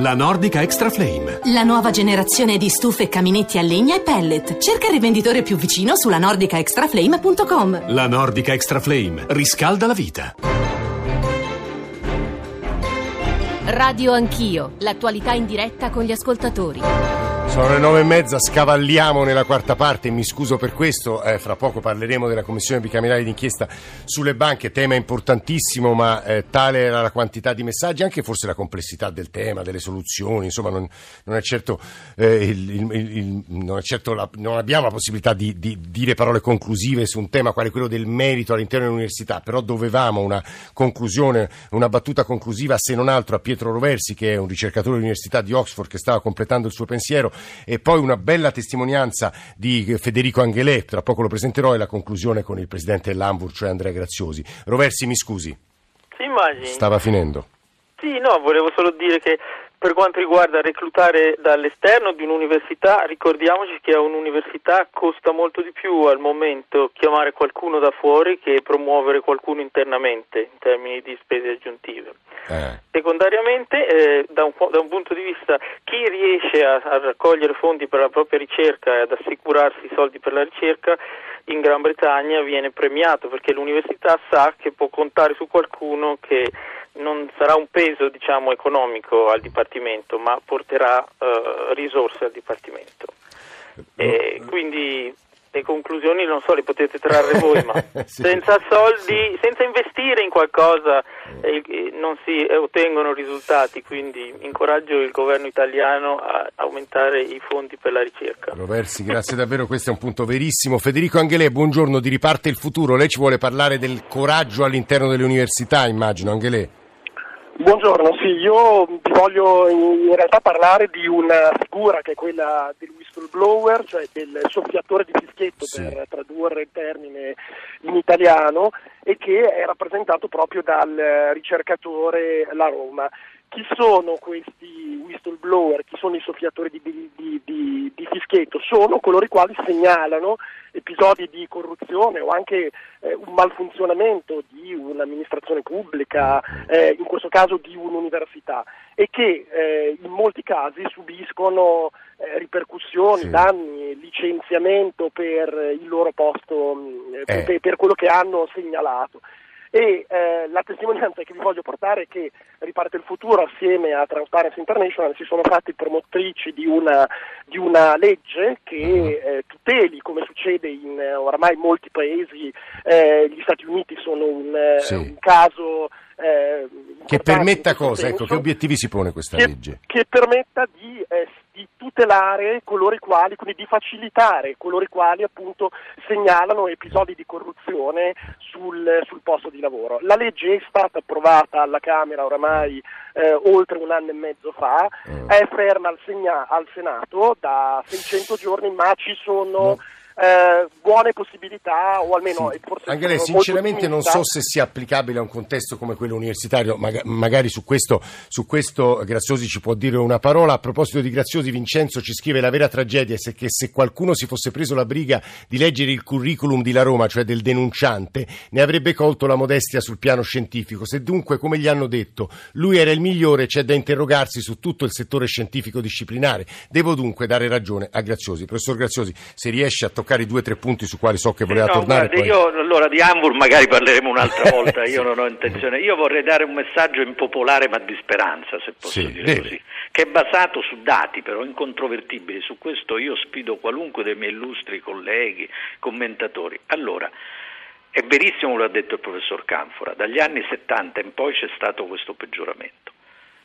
La Nordica Extra Flame. La nuova generazione di stufe e caminetti a legna e pellet. Cerca il rivenditore più vicino sulla nordicaextraflame.com. La Nordica Extra Flame riscalda la vita. Radio Anch'io, l'attualità in diretta con gli ascoltatori. Sono le nove e mezza, scavalliamo nella quarta parte, mi scuso per questo, eh, fra poco parleremo della commissione bicamerale d'inchiesta sulle banche, tema importantissimo, ma eh, tale era la quantità di messaggi, anche forse la complessità del tema, delle soluzioni, insomma non, non è certo, eh, il, il, il, non, è certo la, non, abbiamo la possibilità di, di, dire parole conclusive su un tema quale quello del merito all'interno dell'università, però dovevamo una conclusione, una battuta conclusiva, se non altro a Pietro Roversi, che è un ricercatore dell'Università di Oxford che stava completando il suo pensiero, e poi una bella testimonianza di Federico Angelè, tra poco lo presenterò, e la conclusione con il presidente dell'Ambur, cioè Andrea Graziosi. Roversi, mi scusi. Sì, immagini. Stava finendo. Sì, no, volevo solo dire che per quanto riguarda reclutare dall'esterno di un'università, ricordiamoci che a un'università costa molto di più al momento chiamare qualcuno da fuori che promuovere qualcuno internamente in termini di spese aggiuntive. Eh. Secondariamente, eh, da, un, da, un, punto di vista, chi riesce a, a raccogliere fondi per la propria ricerca e ad assicurarsi i soldi per la ricerca, in Gran Bretagna viene premiato perché l'università sa che può contare su qualcuno che non sarà un peso diciamo, economico al Dipartimento, ma porterà uh, risorse al Dipartimento. E quindi le conclusioni non so, le potete trarre voi, ma sì. senza soldi, senza investire in qualcosa eh, non si ottengono risultati, quindi incoraggio il governo italiano a aumentare i fondi per la ricerca. Roversi, grazie davvero, questo è un punto verissimo. Federico Angelè, buongiorno, di Riparte il futuro. Lei ci vuole parlare del coraggio all'interno delle università, immagino, Angelè. Buongiorno, sì, io ti voglio in realtà parlare di una figura che è quella del whistleblower, cioè del soffiatore di fischietto sì. per tradurre il termine in italiano e che è rappresentato proprio dal ricercatore La Roma. Chi sono questi whistleblower, chi sono i soffiatori di, di, di, di fischietto? Sono coloro i quali segnalano episodi di corruzione o anche eh, un malfunzionamento di un'amministrazione pubblica, eh, in questo caso di un'università, e che eh, in molti casi subiscono eh, ripercussioni, sì. danni, licenziamento per il loro posto, mm, eh. per, per quello che hanno segnalato. E eh, la testimonianza che vi voglio portare è che Riparte il Futuro assieme a Transparency International si sono fatti promotrici di una, di una legge che eh, tuteli, come succede in eh, oramai molti paesi, eh, gli Stati Uniti sono un, eh, sì. un caso eh, che permetta cosa? Ecco, che obiettivi si pone questa che, legge? Che permetta di, eh, di, tutelare coloro i quali, quindi di facilitare coloro i quali appunto segnalano episodi di corruzione sul, sul posto di lavoro. La legge è stata approvata alla Camera oramai eh, oltre un anno e mezzo fa, mm. è ferma al, segna- al, Senato da 600 giorni, ma ci sono... No eh, buone possibilità o almeno sì. forse anche lei sinceramente non so se sia applicabile a un contesto come quello universitario. Mag- magari su questo, su questo, Graziosi ci può dire una parola. A proposito di Graziosi Vincenzo ci scrive la vera tragedia è che se qualcuno si fosse preso la briga di leggere il curriculum di La Roma cioè del denunciante ne avrebbe colto la modestia sul piano scientifico. Se dunque come gli hanno detto lui era il migliore c'è da interrogarsi su tutto il settore scientifico disciplinare. Devo dunque dare ragione a Graziosi. Professor Graziosi se riesce a toccare toccare i due o tre punti su quali so che voleva no, tornare. Guardi, poi... Io allora di Hamburg magari parleremo un'altra volta, io non ho intenzione. Io vorrei dare un messaggio impopolare ma di speranza, se posso sì, dire deve. così, che è basato su dati però incontrovertibili. Su questo io sfido qualunque dei miei illustri colleghi, commentatori. Allora, è verissimo quello che ha detto il professor Canfora, dagli anni 70 in poi c'è stato questo peggioramento,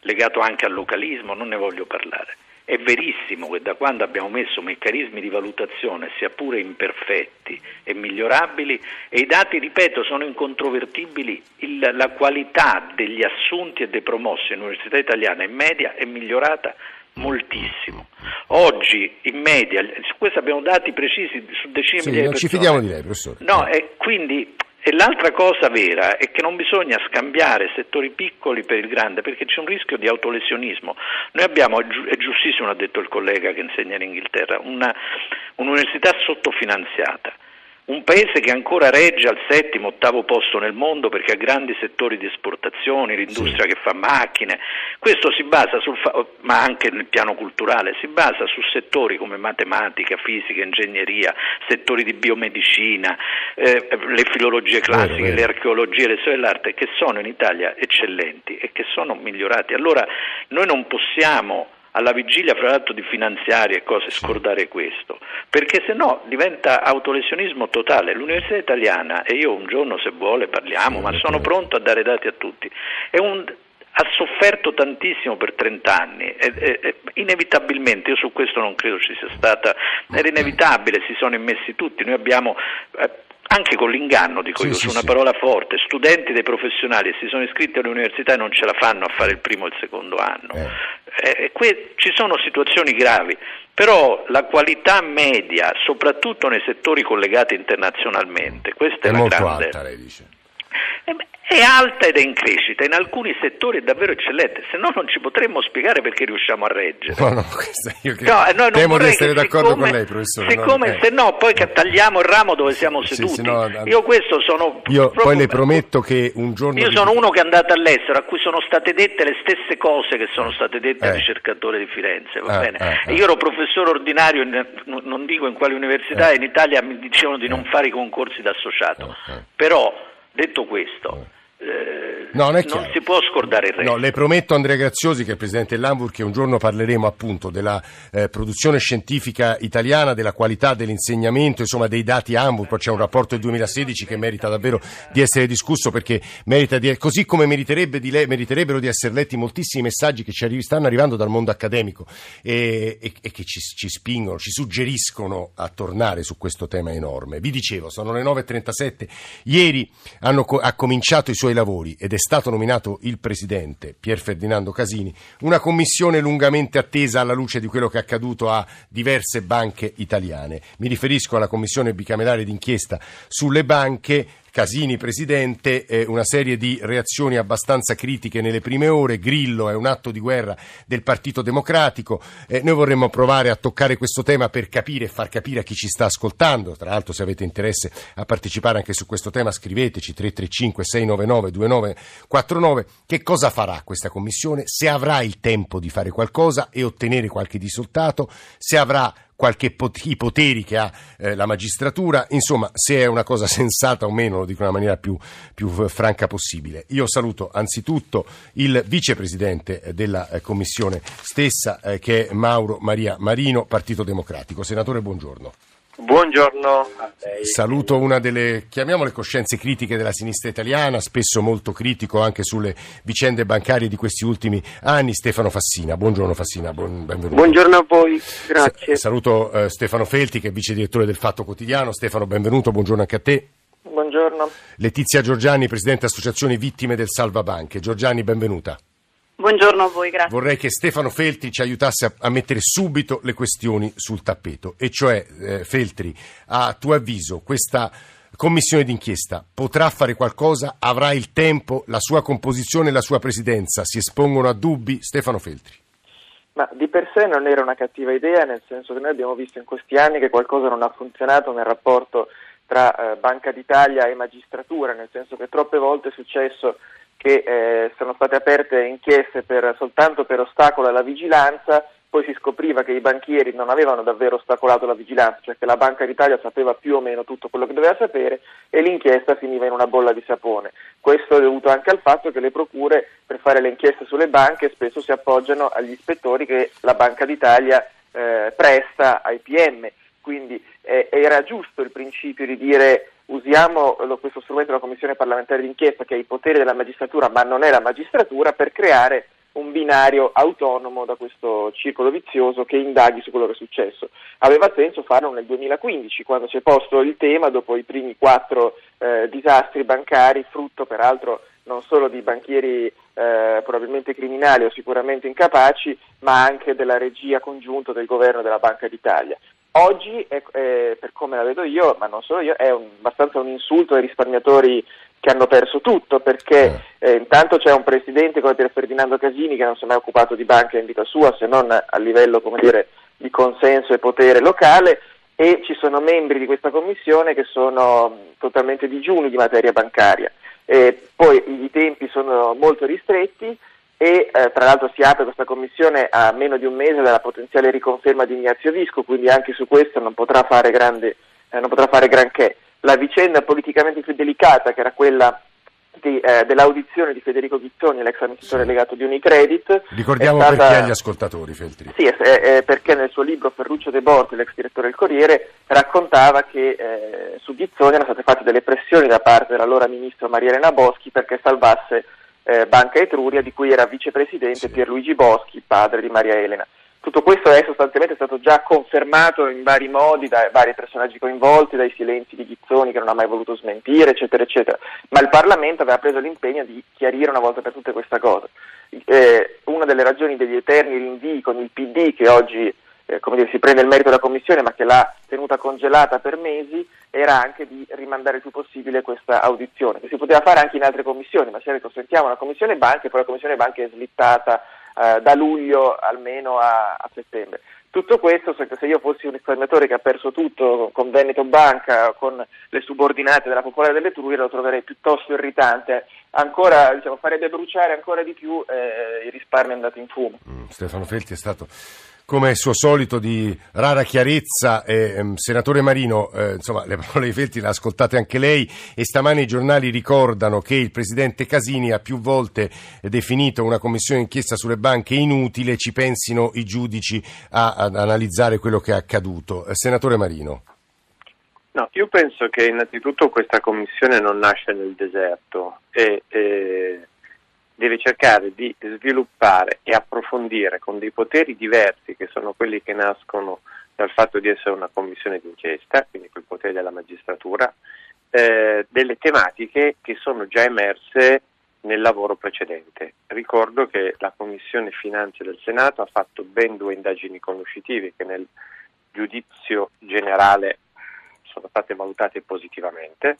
legato anche al localismo, non ne voglio parlare. È verissimo che da quando abbiamo messo meccanismi di valutazione, sia pure imperfetti e migliorabili, e i dati, ripeto, sono incontrovertibili, il, la qualità degli assunti e dei promossi in università italiana in media è migliorata moltissimo. Oggi in media, su questo abbiamo dati precisi su decine sì, di migliaia di persone. ci fidiamo di lei, professore. No, e quindi e l'altra cosa vera è che non bisogna scambiare settori piccoli per il grande perché c'è un rischio di autolesionismo. Noi abbiamo, è giustissimo, ha detto il collega che insegna in Inghilterra, una, un'università sottofinanziata un paese che ancora regge al settimo, ottavo posto nel mondo perché ha grandi settori di esportazioni, l'industria sì. che fa macchine, questo si basa sul fa- ma anche nel piano culturale, si basa su settori come matematica, fisica, ingegneria, settori di biomedicina, eh, le filologie classiche, vero, vero. le archeologie, le storie dell'arte che sono in Italia eccellenti e che sono migliorati. Allora noi non possiamo alla vigilia fra l'altro di finanziarie e cose scordare questo, perché se no diventa autolesionismo totale. L'Università italiana, e io un giorno se vuole parliamo, ma sono pronto a dare dati a tutti, un, ha sofferto tantissimo per 30 anni e, e, e, inevitabilmente, io su questo non credo ci sia stata, era inevitabile, si sono immessi tutti, noi abbiamo eh, anche con l'inganno, dico sì, io, sì, su una sì. parola forte, studenti dei professionali che si sono iscritti all'università e non ce la fanno a fare il primo e il secondo anno. Eh. Eh, que- ci sono situazioni gravi, però la qualità media, soprattutto nei settori collegati internazionalmente, questa è, è la molto grande. alta, lei dice. Eh è alta ed è in crescita, in alcuni settori è davvero eccellente, se no non ci potremmo spiegare perché riusciamo a reggere. No, no, io che... no, no temo di essere d'accordo siccome, con lei, professore. Siccome no, eh. se no poi tagliamo il ramo dove siamo seduti. Sì, no, io questo sono... Io poi le prometto che un giorno... Io sono uno che è andato all'estero, a cui sono state dette le stesse cose che sono state dette eh. al ricercatore di Firenze, va eh, bene? Eh, io ero professore ordinario, in, non dico in quale università, eh. in Italia mi dicevano di non Eh. fare i concorsi da associato, però detto questo eh, no, non, non si può scordare il resto. No, le prometto Andrea Graziosi, che è il presidente dell'Hamburg, che un giorno parleremo appunto della eh, produzione scientifica italiana, della qualità dell'insegnamento, insomma dei dati Hamburg. Poi c'è un rapporto del 2016 che merita davvero di essere discusso perché merita di, così come meriterebbe di le, meriterebbero di essere letti moltissimi messaggi che ci arri- stanno arrivando dal mondo accademico e, e, e che ci, ci spingono, ci suggeriscono a tornare su questo tema enorme. Vi dicevo, sono le 9.37, ieri hanno, ha cominciato i suoi lavori ed è stato nominato il presidente Pier Ferdinando Casini, una commissione lungamente attesa alla luce di quello che è accaduto a diverse banche italiane. Mi riferisco alla commissione bicamerale d'inchiesta sulle banche Casini presidente, eh, una serie di reazioni abbastanza critiche nelle prime ore, Grillo è un atto di guerra del Partito Democratico, eh, noi vorremmo provare a toccare questo tema per capire e far capire a chi ci sta ascoltando, tra l'altro se avete interesse a partecipare anche su questo tema scriveteci 335 699 2949 che cosa farà questa commissione, se avrà il tempo di fare qualcosa e ottenere qualche risultato, se avrà qualche pot- i poteri che ha eh, la magistratura, insomma se è una cosa sensata o meno lo dico in una maniera più, più franca possibile. Io saluto anzitutto il vicepresidente della eh, commissione stessa eh, che è Mauro Maria Marino, Partito Democratico. Senatore, buongiorno. Buongiorno a lei. Saluto una delle, chiamiamole coscienze critiche della sinistra italiana, spesso molto critico anche sulle vicende bancarie di questi ultimi anni, Stefano Fassina. Buongiorno Fassina, buon, benvenuto. Buongiorno a voi, grazie. Sa- saluto eh, Stefano Felti che è vice direttore del Fatto Quotidiano. Stefano, benvenuto, buongiorno anche a te. Buongiorno. Letizia Giorgiani, presidente Associazione Vittime del Salvabanche. Giorgiani, benvenuta. Buongiorno a voi, grazie. Vorrei che Stefano Feltri ci aiutasse a, a mettere subito le questioni sul tappeto, e cioè, eh, Feltri, a tuo avviso, questa commissione d'inchiesta potrà fare qualcosa? Avrà il tempo? La sua composizione e la sua presidenza si espongono a dubbi? Stefano Feltri. Ma di per sé non era una cattiva idea, nel senso che noi abbiamo visto in questi anni che qualcosa non ha funzionato nel rapporto tra eh, Banca d'Italia e magistratura, nel senso che troppe volte è successo che eh, sono state aperte inchieste per, soltanto per ostacolo alla vigilanza, poi si scopriva che i banchieri non avevano davvero ostacolato la vigilanza, cioè che la Banca d'Italia sapeva più o meno tutto quello che doveva sapere e l'inchiesta finiva in una bolla di sapone. Questo è dovuto anche al fatto che le procure per fare le inchieste sulle banche spesso si appoggiano agli ispettori che la Banca d'Italia eh, presta ai PM, quindi eh, era giusto il principio di dire usiamo lo, questo strumento della Commissione parlamentare d'inchiesta che ha i poteri della magistratura ma non è la magistratura per creare un binario autonomo da questo circolo vizioso che indaghi su quello che è successo. Aveva senso farlo nel 2015, quando si è posto il tema dopo i primi quattro eh, disastri bancari, frutto peraltro non solo di banchieri eh, probabilmente criminali o sicuramente incapaci, ma anche della regia congiunta del governo della Banca d'Italia. Oggi, è, è, per come la vedo io, ma non solo io, è un, abbastanza un insulto ai risparmiatori che hanno perso tutto, perché eh, intanto c'è un presidente come Pier Ferdinando Casini che non si è mai occupato di banca in vita sua, se non a livello come dire, di consenso e potere locale, e ci sono membri di questa commissione che sono totalmente digiuni di materia bancaria. Eh, poi i tempi sono molto ristretti e eh, tra l'altro si apre questa commissione a meno di un mese dalla potenziale riconferma di Ignazio Visco, quindi anche su questo non potrà fare, grande, eh, non potrà fare granché. La vicenda politicamente più delicata, che era quella di, eh, dell'audizione di Federico Ghizzoni, l'ex amministratore sì. delegato di Unicredit. Ricordiamo stata... perché agli ascoltatori, Feltri. Sì, eh, perché nel suo libro Ferruccio De Borti, l'ex direttore del Corriere, raccontava che eh, su Ghizzoni erano state fatte delle pressioni da parte dell'allora ministro Maria Elena Boschi perché salvasse eh, Banca Etruria, di cui era vicepresidente. Pierluigi Boschi, padre di Maria Elena. Tutto questo è sostanzialmente stato già confermato in vari modi da vari personaggi coinvolti, dai silenzi di Ghizzoni che non ha mai voluto smentire, eccetera, eccetera. Ma il Parlamento aveva preso l'impegno di chiarire una volta per tutte questa cosa. Eh, una delle ragioni degli eterni rinvii con il PD che oggi eh, dire, si prende il merito della Commissione ma che l'ha tenuta congelata per mesi era anche di rimandare il più possibile questa audizione, che si poteva fare anche in altre commissioni, ma si era detto sentiamo una Commissione Banche poi la Commissione Banche è slittata eh, da luglio almeno a, a, settembre. Tutto questo, se io fossi un risparmiatore che ha perso tutto con Veneto Banca, con le subordinate della Popolare delle Trughe, lo troverei piuttosto irritante. Ancora, diciamo, farebbe bruciare ancora di più eh, i risparmi andati in fumo. Mm, Stefano Felti è stato come è suo solito di rara chiarezza, eh, senatore Marino, eh, insomma le parole di Felti le ha ascoltate anche lei e stamani i giornali ricordano che il presidente Casini ha più volte definito una commissione d'inchiesta sulle banche inutile, ci pensino i giudici a, ad analizzare quello che è accaduto. Eh, senatore Marino. No, io penso che innanzitutto questa commissione non nasce nel deserto e, e deve cercare di sviluppare e approfondire con dei poteri diversi che sono quelli che nascono dal fatto di essere una commissione d'inchiesta, quindi quel potere della magistratura, eh, delle tematiche che sono già emerse nel lavoro precedente. Ricordo che la Commissione Finanze del Senato ha fatto ben due indagini conoscitive che nel giudizio generale sono state valutate positivamente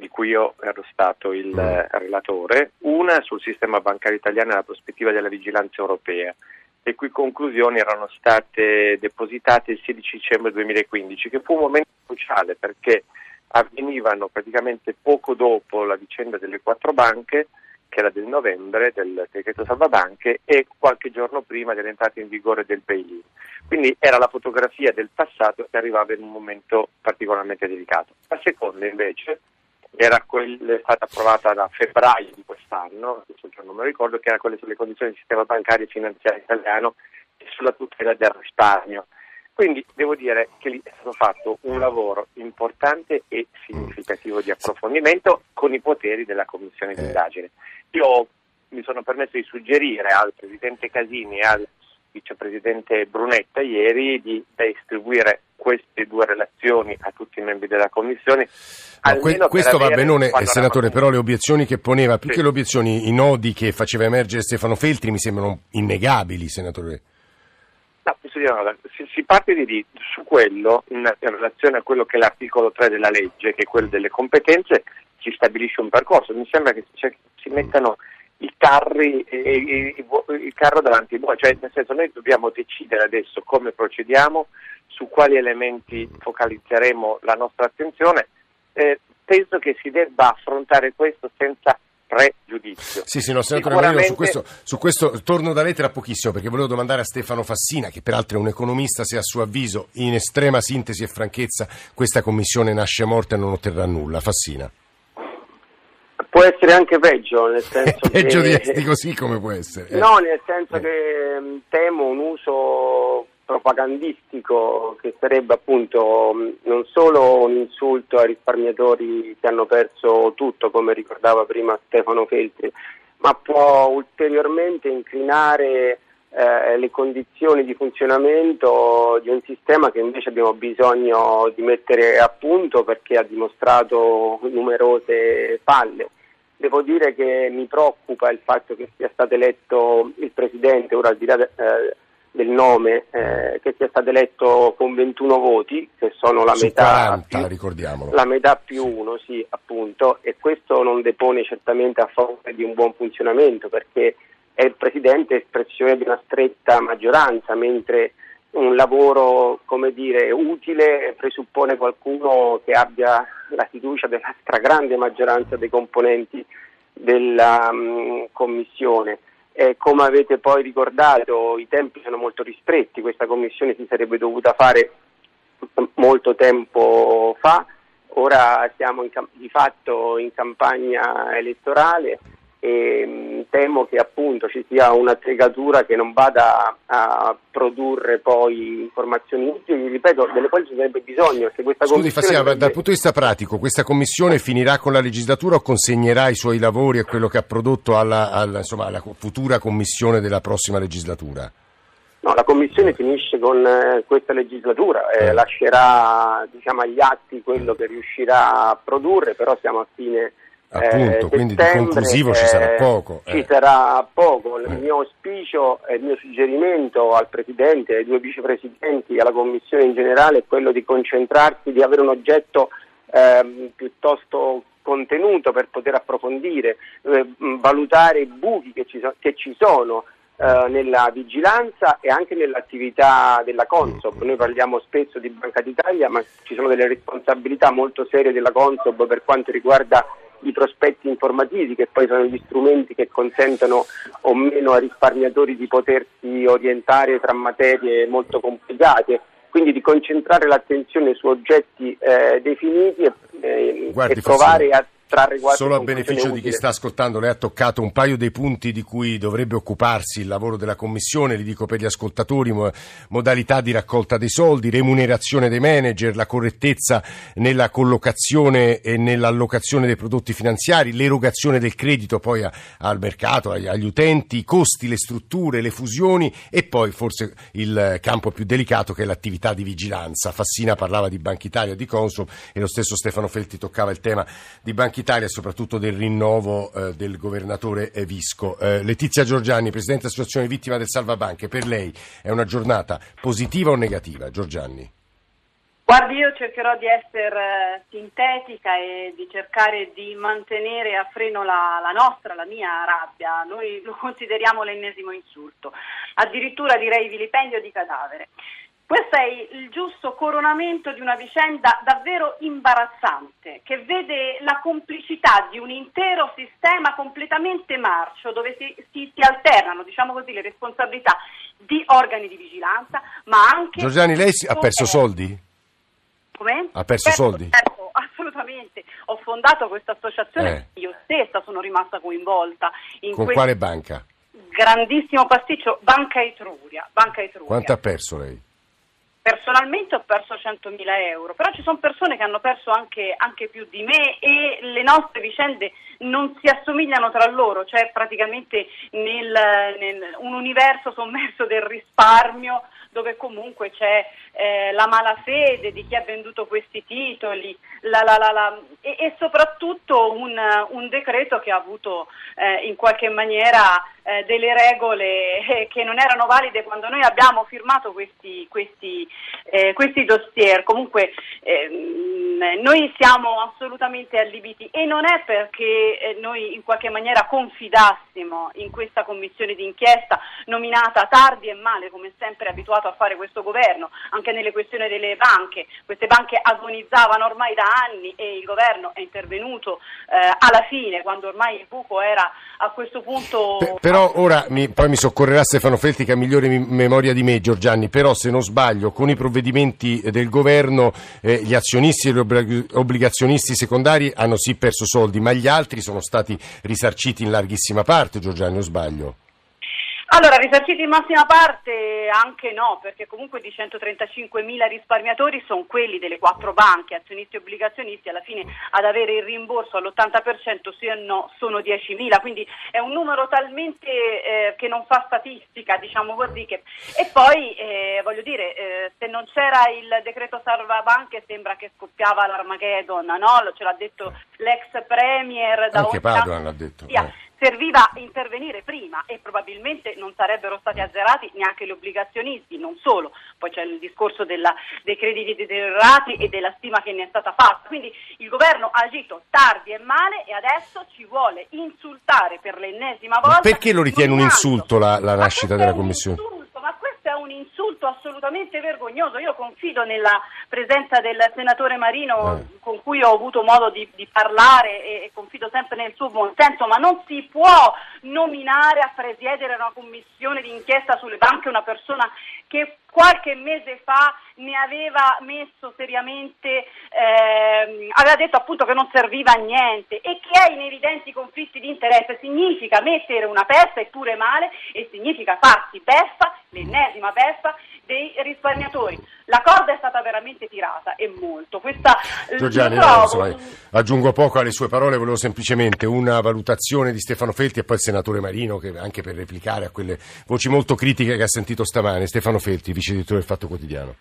di cui io ero stato il mm. relatore, una sul sistema bancario italiano nella prospettiva della vigilanza europea, le cui conclusioni erano state depositate il 16 dicembre 2015, che fu un momento cruciale perché avvenivano praticamente poco dopo la vicenda delle quattro banche, che era del novembre del decreto salvabanche, e qualche giorno prima dell'entrata in vigore del bail-in. Quindi era la fotografia del passato che arrivava in un momento particolarmente delicato. La seconda invece era quella, è stata approvata da febbraio di quest'anno, adesso non me lo ricordo, che era quella sulle condizioni del sistema bancario e finanziario italiano e sulla tutela del risparmio. Quindi devo dire che lì è stato fatto un lavoro importante e significativo di approfondimento con i poteri della commissione di indagine. Io mi sono permesso di suggerire al Presidente Casini e al Vicepresidente Brunetta ieri di distribuire queste due relazioni a tutti i membri della Commissione. No, que- questo va benone, senatore, però le obiezioni che poneva, più sì. che le obiezioni, i nodi che faceva emergere Stefano Feltri mi sembrano innegabili, senatore. No, si, si parte di lì, su quello, in, in, relazione a quello che è l'articolo 3 della legge, che è quello delle competenze, si stabilisce un percorso. Mi sembra che cioè, si mettano i carri, e, il carro davanti ai buoi, cioè nel senso noi dobbiamo decidere adesso come procediamo, su quali elementi focalizzeremo la nostra attenzione. Eh, penso che si debba affrontare questo senza pregiudizio. Sì, sì, no, senatore Sicuramente... Marino, su questo, su questo, torno da lei tra pochissimo perché volevo domandare a Stefano Fassina, che peraltro è un economista, se a suo avviso, in estrema sintesi e franchezza, questa commissione nasce morta e non otterrà nulla. Fassina. Può essere anche peggio, nel senso peggio che... di, di così come può essere. Eh. No, nel senso eh. che mm, temo un uso propagandistico che sarebbe appunto non solo un insulto ai risparmiatori che hanno perso tutto, come ricordava prima Stefano Feltri, ma può ulteriormente inclinare eh, le condizioni di funzionamento di un sistema che invece abbiamo bisogno di mettere a punto perché ha dimostrato numerose falle. Devo dire che mi preoccupa il fatto che sia stato eletto il Presidente, ora al di là eh, del nome eh, che sia stato eletto con 21 voti, che sono la, metà, 40, più, la metà più uno, sì, appunto, e questo non depone certamente a favore di un buon funzionamento perché è il Presidente espressione di una stretta maggioranza, mentre un lavoro come dire, utile presuppone qualcuno che abbia la fiducia della stragrande maggioranza dei componenti della um, Commissione. Eh, come avete poi ricordato, i tempi sono molto ristretti, questa Commissione si sarebbe dovuta fare molto tempo fa, ora siamo in, di fatto in campagna elettorale e mm, temo che appunto ci sia una fregatura che non vada a produrre poi informazioni utili, ripeto, delle quali ci sarebbe bisogno. Perché questa Scusi Fassiano, dovrebbe... dal punto di vista pratico, questa commissione finirà con la legislatura o consegnerà i suoi lavori e quello che ha prodotto alla, alla, insomma, alla futura commissione della prossima legislatura? No, la Commissione finisce con eh, questa legislatura, eh, eh. lascerà diciamo, agli atti quello che riuscirà a produrre, però siamo a fine Appunto, eh, quindi di conclusivo ci sarà poco. Ci eh. sarà poco. Il mio auspicio e il mio suggerimento al Presidente, ai due vicepresidenti e alla Commissione in generale è quello di concentrarsi, di avere un oggetto eh, piuttosto contenuto per poter approfondire, eh, valutare i buchi che ci, so- che ci sono eh, nella vigilanza e anche nell'attività della Consob. Noi parliamo spesso di Banca d'Italia, ma ci sono delle responsabilità molto serie della Consob per quanto riguarda i prospetti informativi che poi sono gli strumenti che consentono o meno ai risparmiatori di potersi orientare tra materie molto complicate. Quindi di concentrare l'attenzione su oggetti eh, definiti e, eh, e provare a Solo a beneficio utile. di chi sta ascoltando, lei ha toccato un paio dei punti di cui dovrebbe occuparsi il lavoro della Commissione, li dico per gli ascoltatori, modalità di raccolta dei soldi, remunerazione dei manager, la correttezza nella collocazione e nell'allocazione dei prodotti finanziari, l'erogazione del credito poi al mercato, agli, utenti, i costi, le strutture, le fusioni e poi forse il campo più delicato che è l'attività di vigilanza. Fassina parlava di Banca Italia, di Consul e lo stesso Stefano Felti toccava il tema di Banca Italia e soprattutto del rinnovo eh, del governatore Visco. Eh, Letizia Giorgiani, Presidente dell'Associazione Vittima del Salvabanche, per lei è una giornata positiva o negativa? Giorgiani. Guardi, io cercherò di essere uh, sintetica e di cercare di mantenere a freno la, la, nostra, la mia rabbia. Noi lo consideriamo l'ennesimo insulto, addirittura direi vilipendio di cadavere. Questo è il giusto coronamento di una vicenda davvero imbarazzante, che vede la complicità di un intero sistema completamente marcio, dove si, si, si alternano, diciamo così, le responsabilità di organi di vigilanza, ma anche... Giorgiani, lei ha perso soldi? Come? Ha perso certo, soldi? Certo, assolutamente. Ho fondato questa associazione, eh. io stessa sono rimasta coinvolta. In Con quale banca? Grandissimo pasticcio, Banca Etruria. Banca Etruria. Quanto ha perso lei? Personalmente ho perso 100.000 euro, però ci sono persone che hanno perso anche, anche, più di me e le nostre vicende non si assomigliano tra loro, cioè praticamente nel, nel un universo sommerso del risparmio dove comunque c'è eh, la malafede di chi ha venduto questi titoli la, la, la, e, e, soprattutto un, un, decreto che ha avuto eh, in qualche maniera eh, delle regole eh, che non erano valide quando noi abbiamo firmato questi, questi, eh, questi dossier. Comunque ehm, noi siamo assolutamente allibiti e non è perché eh, noi in qualche maniera confidassimo in questa commissione d'inchiesta nominata tardi e male come sempre abituato a fare questo governo, anche nelle questioni delle banche. Queste banche agonizzavano ormai da anni e il governo è intervenuto eh, alla fine quando ormai il buco era a questo punto... Per, però ora mi, poi mi soccorrerà Stefano Felti che ha migliore memoria di me Giorgianni, però se non sbaglio con i provvedimenti del governo eh, gli azionisti e gli obbligazionisti secondari hanno sì perso soldi, ma gli altri sono stati risarciti in larghissima parte Giorgianni o sbaglio? Allora, risarciti in massima parte anche no, perché comunque di 135 mila risparmiatori sono quelli delle quattro banche, azionisti e obbligazionisti, alla fine ad avere il rimborso all'80% sì o no sono 10 mila, quindi è un numero talmente eh, che non fa statistica, diciamo così. Che... E poi, eh, voglio dire, eh, se non c'era il decreto salva banche sembra che scoppiava l'Armageddon, no? Ce l'ha detto l'ex premier da Anche Padoan l'ha detto. Sì, eh serviva intervenire prima e probabilmente non sarebbero stati azzerati neanche gli obbligazionisti, non solo, poi c'è il discorso della, dei crediti deteriorati e della stima che ne è stata fatta, quindi il governo ha agito tardi e male e adesso ci vuole insultare per l'ennesima volta. Perché lo ritiene un insulto la, la nascita della Commissione? È un insulto assolutamente vergognoso. Io confido nella presenza del senatore Marino Eh. con cui ho avuto modo di, di parlare e, e confido sempre nel suo buon senso, ma non si può nominare a presiedere una commissione d'inchiesta sulle banche una persona che qualche mese fa ne aveva messo seriamente, ehm, aveva detto appunto che non serviva a niente e che è in evidenti conflitti di interesse. Significa mettere una pezza eppure male e significa farsi beffa, l'ennesima beffa dei risparmiatori. La corda è stata veramente tirata e molto. Questa Giorgiani, io no, trovo- insomma, aggiungo poco alle sue parole, volevo semplicemente una valutazione di Stefano Felti e poi il senatore Marino, che anche per replicare a quelle voci molto critiche che ha sentito stamane. Stefano Felti, vice direttore del Fatto Quotidiano.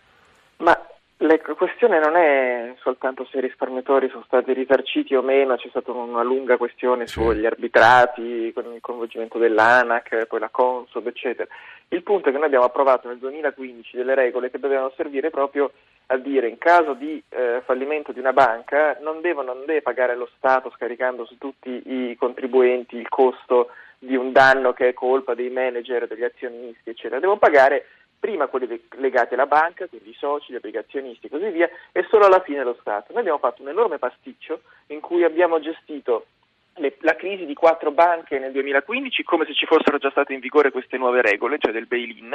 Ma la questione non è soltanto se i risparmiatori sono stati risarciti o meno, c'è stata una lunga questione Sì. sugli arbitrati, con il coinvolgimento dell'ANAC, poi la Consob, eccetera. Il punto è che noi abbiamo approvato nel 2015 delle regole che dovevano servire proprio a dire in caso di eh, fallimento di una banca non, devono, non deve pagare lo Stato scaricando su tutti i contribuenti il costo di un danno che è colpa dei manager, degli azionisti, eccetera. Devono pagare prima quelli legati alla banca, quindi i soci, gli obbligazionisti e così via, e solo alla fine lo Stato. Noi abbiamo fatto un enorme pasticcio in cui abbiamo gestito le- la crisi di quattro banche nel 2015 come se ci fossero già state in vigore queste nuove regole, cioè del bail-in,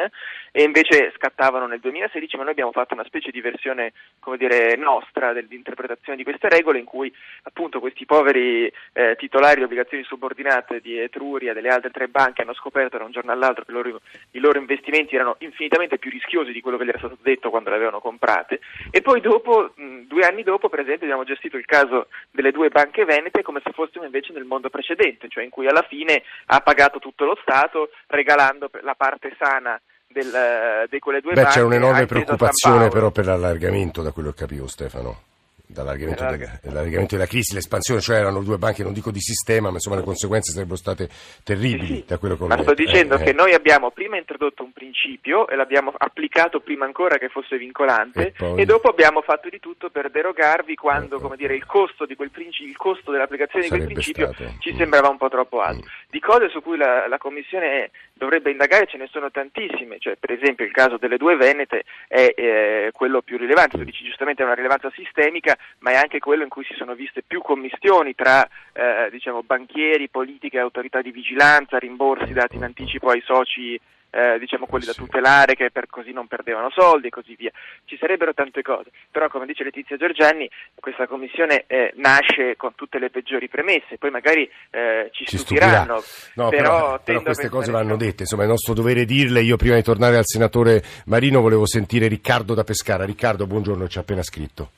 e invece scattavano nel 2016, ma noi abbiamo fatto una specie di versione, dire, nostra dell'interpretazione di queste regole in cui appunto questi poveri eh, titolari di obbligazioni subordinate di Etruria, delle altre tre banche, hanno scoperto da un giorno all'altro che i loro, i loro investimenti erano infinitamente più rischiosi di quello che gli era stato detto quando le avevano comprate, e poi dopo, mh, due anni dopo, per esempio, abbiamo gestito il caso delle due banche venete come se fossimo invece nel mondo precedente, cioè in cui alla fine ha pagato tutto lo Stato regalando la parte sana del, eh, di quelle due Beh, banche. c'è un'enorme preoccupazione però per l'allargamento, da quello che capivo Stefano. Dall'allargamento, Allarga- de- dall'allargamento della crisi, l'espansione, cioè erano due banche, non dico di sistema, ma insomma le conseguenze sarebbero state terribili Sì, sì. da quello che ho Ma sto dicendo Eh, che eh. noi abbiamo prima introdotto un principio e l'abbiamo applicato prima ancora che fosse vincolante E poi? dopo abbiamo fatto di tutto per derogarvi quando Eh, come dire, il costo di quel principio, il costo dell'applicazione di quel principio stato. ci sembrava un po' troppo alto. Mm. Di cose su cui la, la Commissione dovrebbe indagare ce ne sono tantissime, cioè per esempio il caso delle due Venete è eh, quello più rilevante, tu dici giustamente ha una rilevanza sistemica, ma è anche quello in cui si sono viste più commistioni tra eh, diciamo, banchieri, politiche, autorità di vigilanza, rimborsi dati in anticipo ai soci eh, diciamo quelli da tutelare che per così non perdevano soldi e così via. Ci sarebbero tante cose, però come dice Letizia Giorgianni questa commissione eh, nasce con tutte le peggiori premesse, poi magari eh, ci, ci stupiranno. No, però, però, però queste cose vanno dette, insomma è nostro dovere dirle. Io prima di tornare al senatore Marino volevo sentire Riccardo da Pescara. Riccardo, buongiorno, ci ha appena scritto.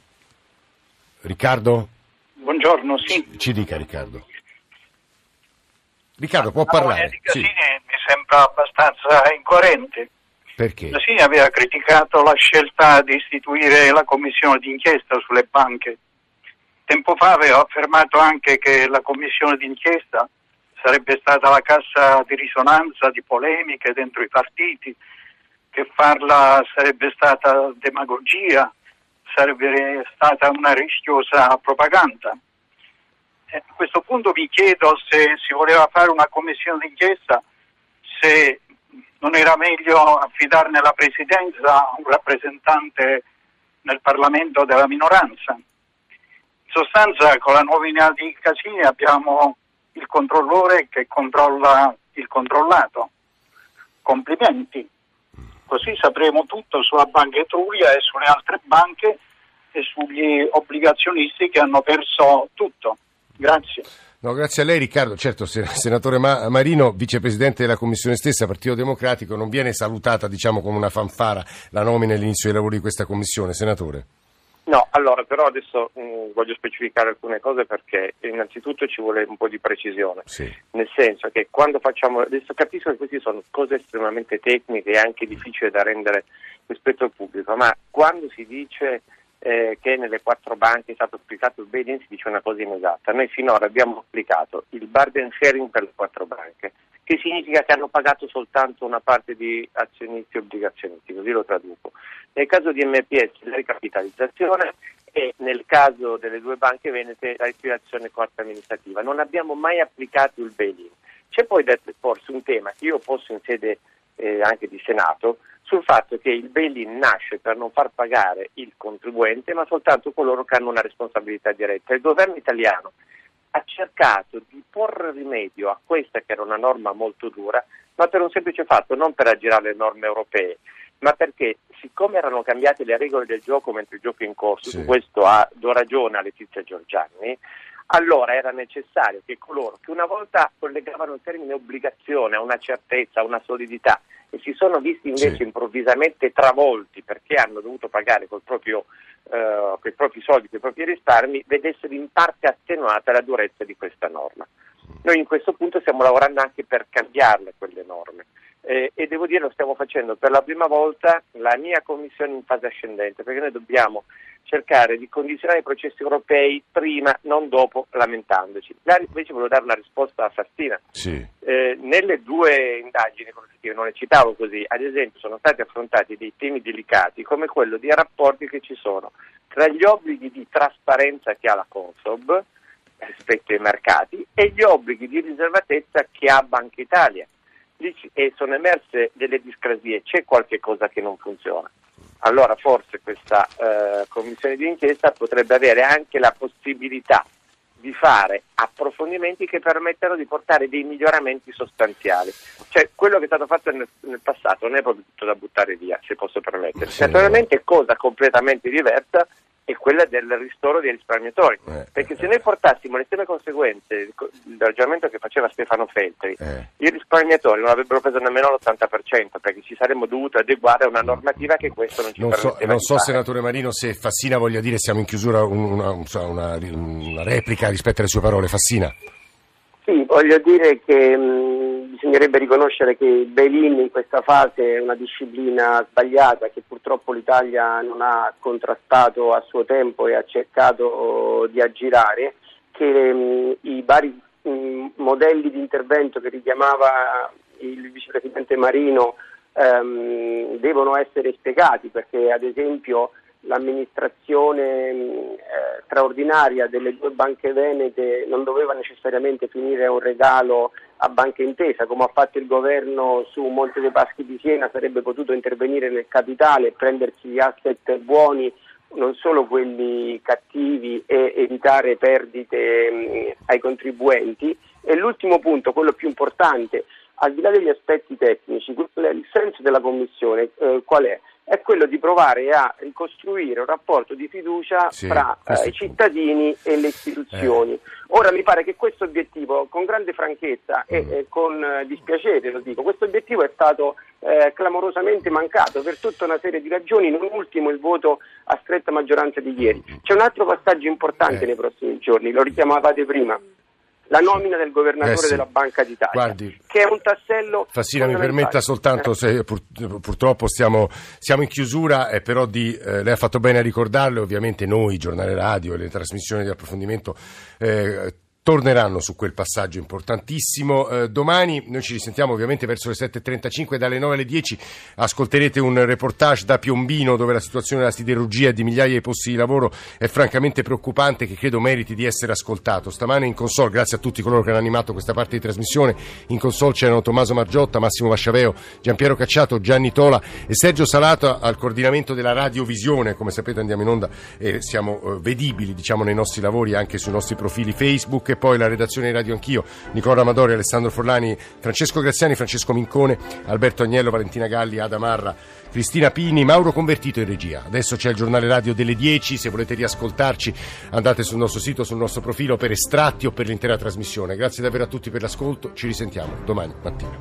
Riccardo? Buongiorno, sì. Ci dica Riccardo. Riccardo, può La parlare? di Sì. Casini mi sembra abbastanza incoerente. Perché? Casini aveva criticato la scelta di istituire la commissione d'inchiesta sulle banche. Tempo fa aveva affermato anche che la commissione d'inchiesta sarebbe stata la cassa di risonanza di polemiche dentro i partiti, che farla sarebbe stata demagogia, sarebbe stata una rischiosa propaganda. Eh, A questo punto vi chiedo se si voleva fare una commissione d'inchiesta, se non era meglio affidarne la presidenza a un rappresentante nel Parlamento della minoranza. In sostanza, con la nomina di Casini abbiamo il controllore che controlla il controllato. Complimenti. Così sapremo tutto sulla Banca Etruria e sulle altre banche e sugli obbligazionisti che hanno perso tutto. Grazie. No, grazie a lei Riccardo. Certo, se- senatore Ma- Marino, vicepresidente della Commissione stessa, Partito Democratico, non viene salutata diciamo come una fanfara la nomina e l'inizio dei lavori di questa Commissione. Senatore? No, allora però adesso mh, voglio specificare alcune cose perché innanzitutto ci vuole un po' di precisione, Sì. nel senso che quando facciamo, adesso capisco che queste sono cose estremamente tecniche e anche difficili da rendere rispetto al pubblico, ma quando si dice eh, che nelle quattro banche è stato applicato il bail-in si dice una cosa inesatta, noi finora abbiamo applicato il burden sharing per le quattro banche, che significa che hanno pagato soltanto una parte di azionisti e obbligazionisti, così lo traduco. Nel caso di MPS la ricapitalizzazione e nel caso delle due banche venete la liquidazione corta amministrativa. Non abbiamo mai applicato il bail-in. C'è poi porsi un tema che io posso in sede eh, anche di Senato sul fatto che il bail-in nasce per non far pagare il contribuente, ma soltanto coloro che hanno una responsabilità diretta. Il governo italiano ha cercato di porre rimedio a questa che era una norma molto dura, ma per un semplice fatto, non per aggirare le norme europee, ma perché siccome erano cambiate le regole del gioco mentre il gioco è in corso, sì. su questo ha, do ragione a Letizia Giorgiani, allora era necessario che coloro che una volta collegavano il termine obbligazione a una certezza, a una solidità e si sono visti invece sì. improvvisamente travolti perché hanno dovuto pagare col proprio, eh, con i propri soldi, con i propri risparmi, vedessero in parte attenuata la durezza di questa norma. Noi in questo punto stiamo lavorando anche per cambiarle quelle norme eh, e devo dire lo stiamo facendo per la prima volta la mia commissione in fase ascendente perché noi dobbiamo cercare di condizionare i processi europei prima, non dopo, lamentandoci. Là invece volevo dare una risposta a Fastina. Sì. Eh, nelle due indagini non le citavo così, ad esempio sono stati affrontati dei temi delicati come quello dei rapporti che ci sono tra gli obblighi di trasparenza che ha la Consob rispetto ai mercati e gli obblighi di riservatezza che ha Banca Italia e sono emerse delle discrasie, c'è qualche cosa che non funziona. Allora forse questa eh, commissione di inchiesta potrebbe avere anche la possibilità di fare approfondimenti che permettano di portare dei miglioramenti sostanziali. Cioè quello che è stato fatto nel, nel passato non è proprio tutto da buttare via, se posso permettere. Sì. Naturalmente è cosa completamente diversa è quella del ristoro dei risparmiatori. Eh, perché se noi portassimo le stesse conseguenze del ragionamento che faceva Stefano Feltri, eh. i risparmiatori non avrebbero preso nemmeno l'80%, perché ci saremmo dovuti adeguare a una normativa che questo non ci non so, Non so, fare. senatore Marino, se Fassina voglia dire, siamo in chiusura, una, una, una replica rispetto alle sue parole. Fassina. Sì, voglio dire che mh, bisognerebbe riconoscere che il bail-in in questa fase è una disciplina sbagliata che purtroppo l'Italia non ha contrastato a suo tempo e ha cercato di aggirare, che mh, i vari mh, modelli di intervento che richiamava il vicepresidente Marino ehm, devono essere spiegati perché ad esempio l'amministrazione eh, straordinaria delle due banche venete non doveva necessariamente finire un regalo a Banca Intesa, come ha fatto il governo su Monte dei Paschi di Siena, sarebbe potuto intervenire nel capitale e prendersi gli asset buoni, non solo quelli cattivi, e evitare perdite mh, ai contribuenti. E l'ultimo punto, quello più importante, al di là degli aspetti tecnici, il senso della Commissione eh, qual è? È quello di provare a ricostruire un rapporto di fiducia sì, fra eh, i cittadini e le istituzioni. Eh. Ora mi pare che questo obiettivo, con grande franchezza mm. e, e, con eh, dispiacere lo dico, questo obiettivo è stato eh, clamorosamente mancato per tutta una serie di ragioni, non ultimo il voto a stretta maggioranza di ieri. Mm. C'è un altro passaggio importante eh. nei prossimi giorni, lo richiamavate prima la nomina del governatore eh sì. della Banca d'Italia, Guardi, che è un tassello. Fassina, mi permetta soltanto, se, pur, purtroppo stiamo, siamo in chiusura, eh, però di, eh, lei ha fatto bene a ricordarle, ovviamente noi, giornale radio e le trasmissioni di approfondimento eh, torneranno su quel passaggio importantissimo. Eh, domani noi ci risentiamo ovviamente verso le 7.35 dalle 9 alle 10 ascolterete un reportage da Piombino dove la situazione della siderurgia e di migliaia di posti di lavoro è francamente preoccupante che credo meriti di essere ascoltato. Stamane in console, grazie a tutti coloro che hanno animato questa parte di trasmissione, in console c'erano Tommaso Margiotta, Massimo Vasciaveo, Giampiero Cacciato, Gianni Tola e Sergio Salato al coordinamento della radiovisione. Come sapete andiamo in onda e siamo eh, vedibili diciamo, nei nostri lavori anche sui nostri profili Facebook poi la redazione di Radio Anch'io, Nicola Amadori, Alessandro Forlani, Francesco Graziani, Francesco Mincone, Alberto Agnello, Valentina Galli, Ada Marra, Cristina Pini, Mauro Convertito in regia. Adesso c'è il giornale radio delle 10, se volete riascoltarci andate sul nostro sito, sul nostro profilo per estratti o per l'intera trasmissione. Grazie davvero a tutti per l'ascolto, ci risentiamo domani mattina.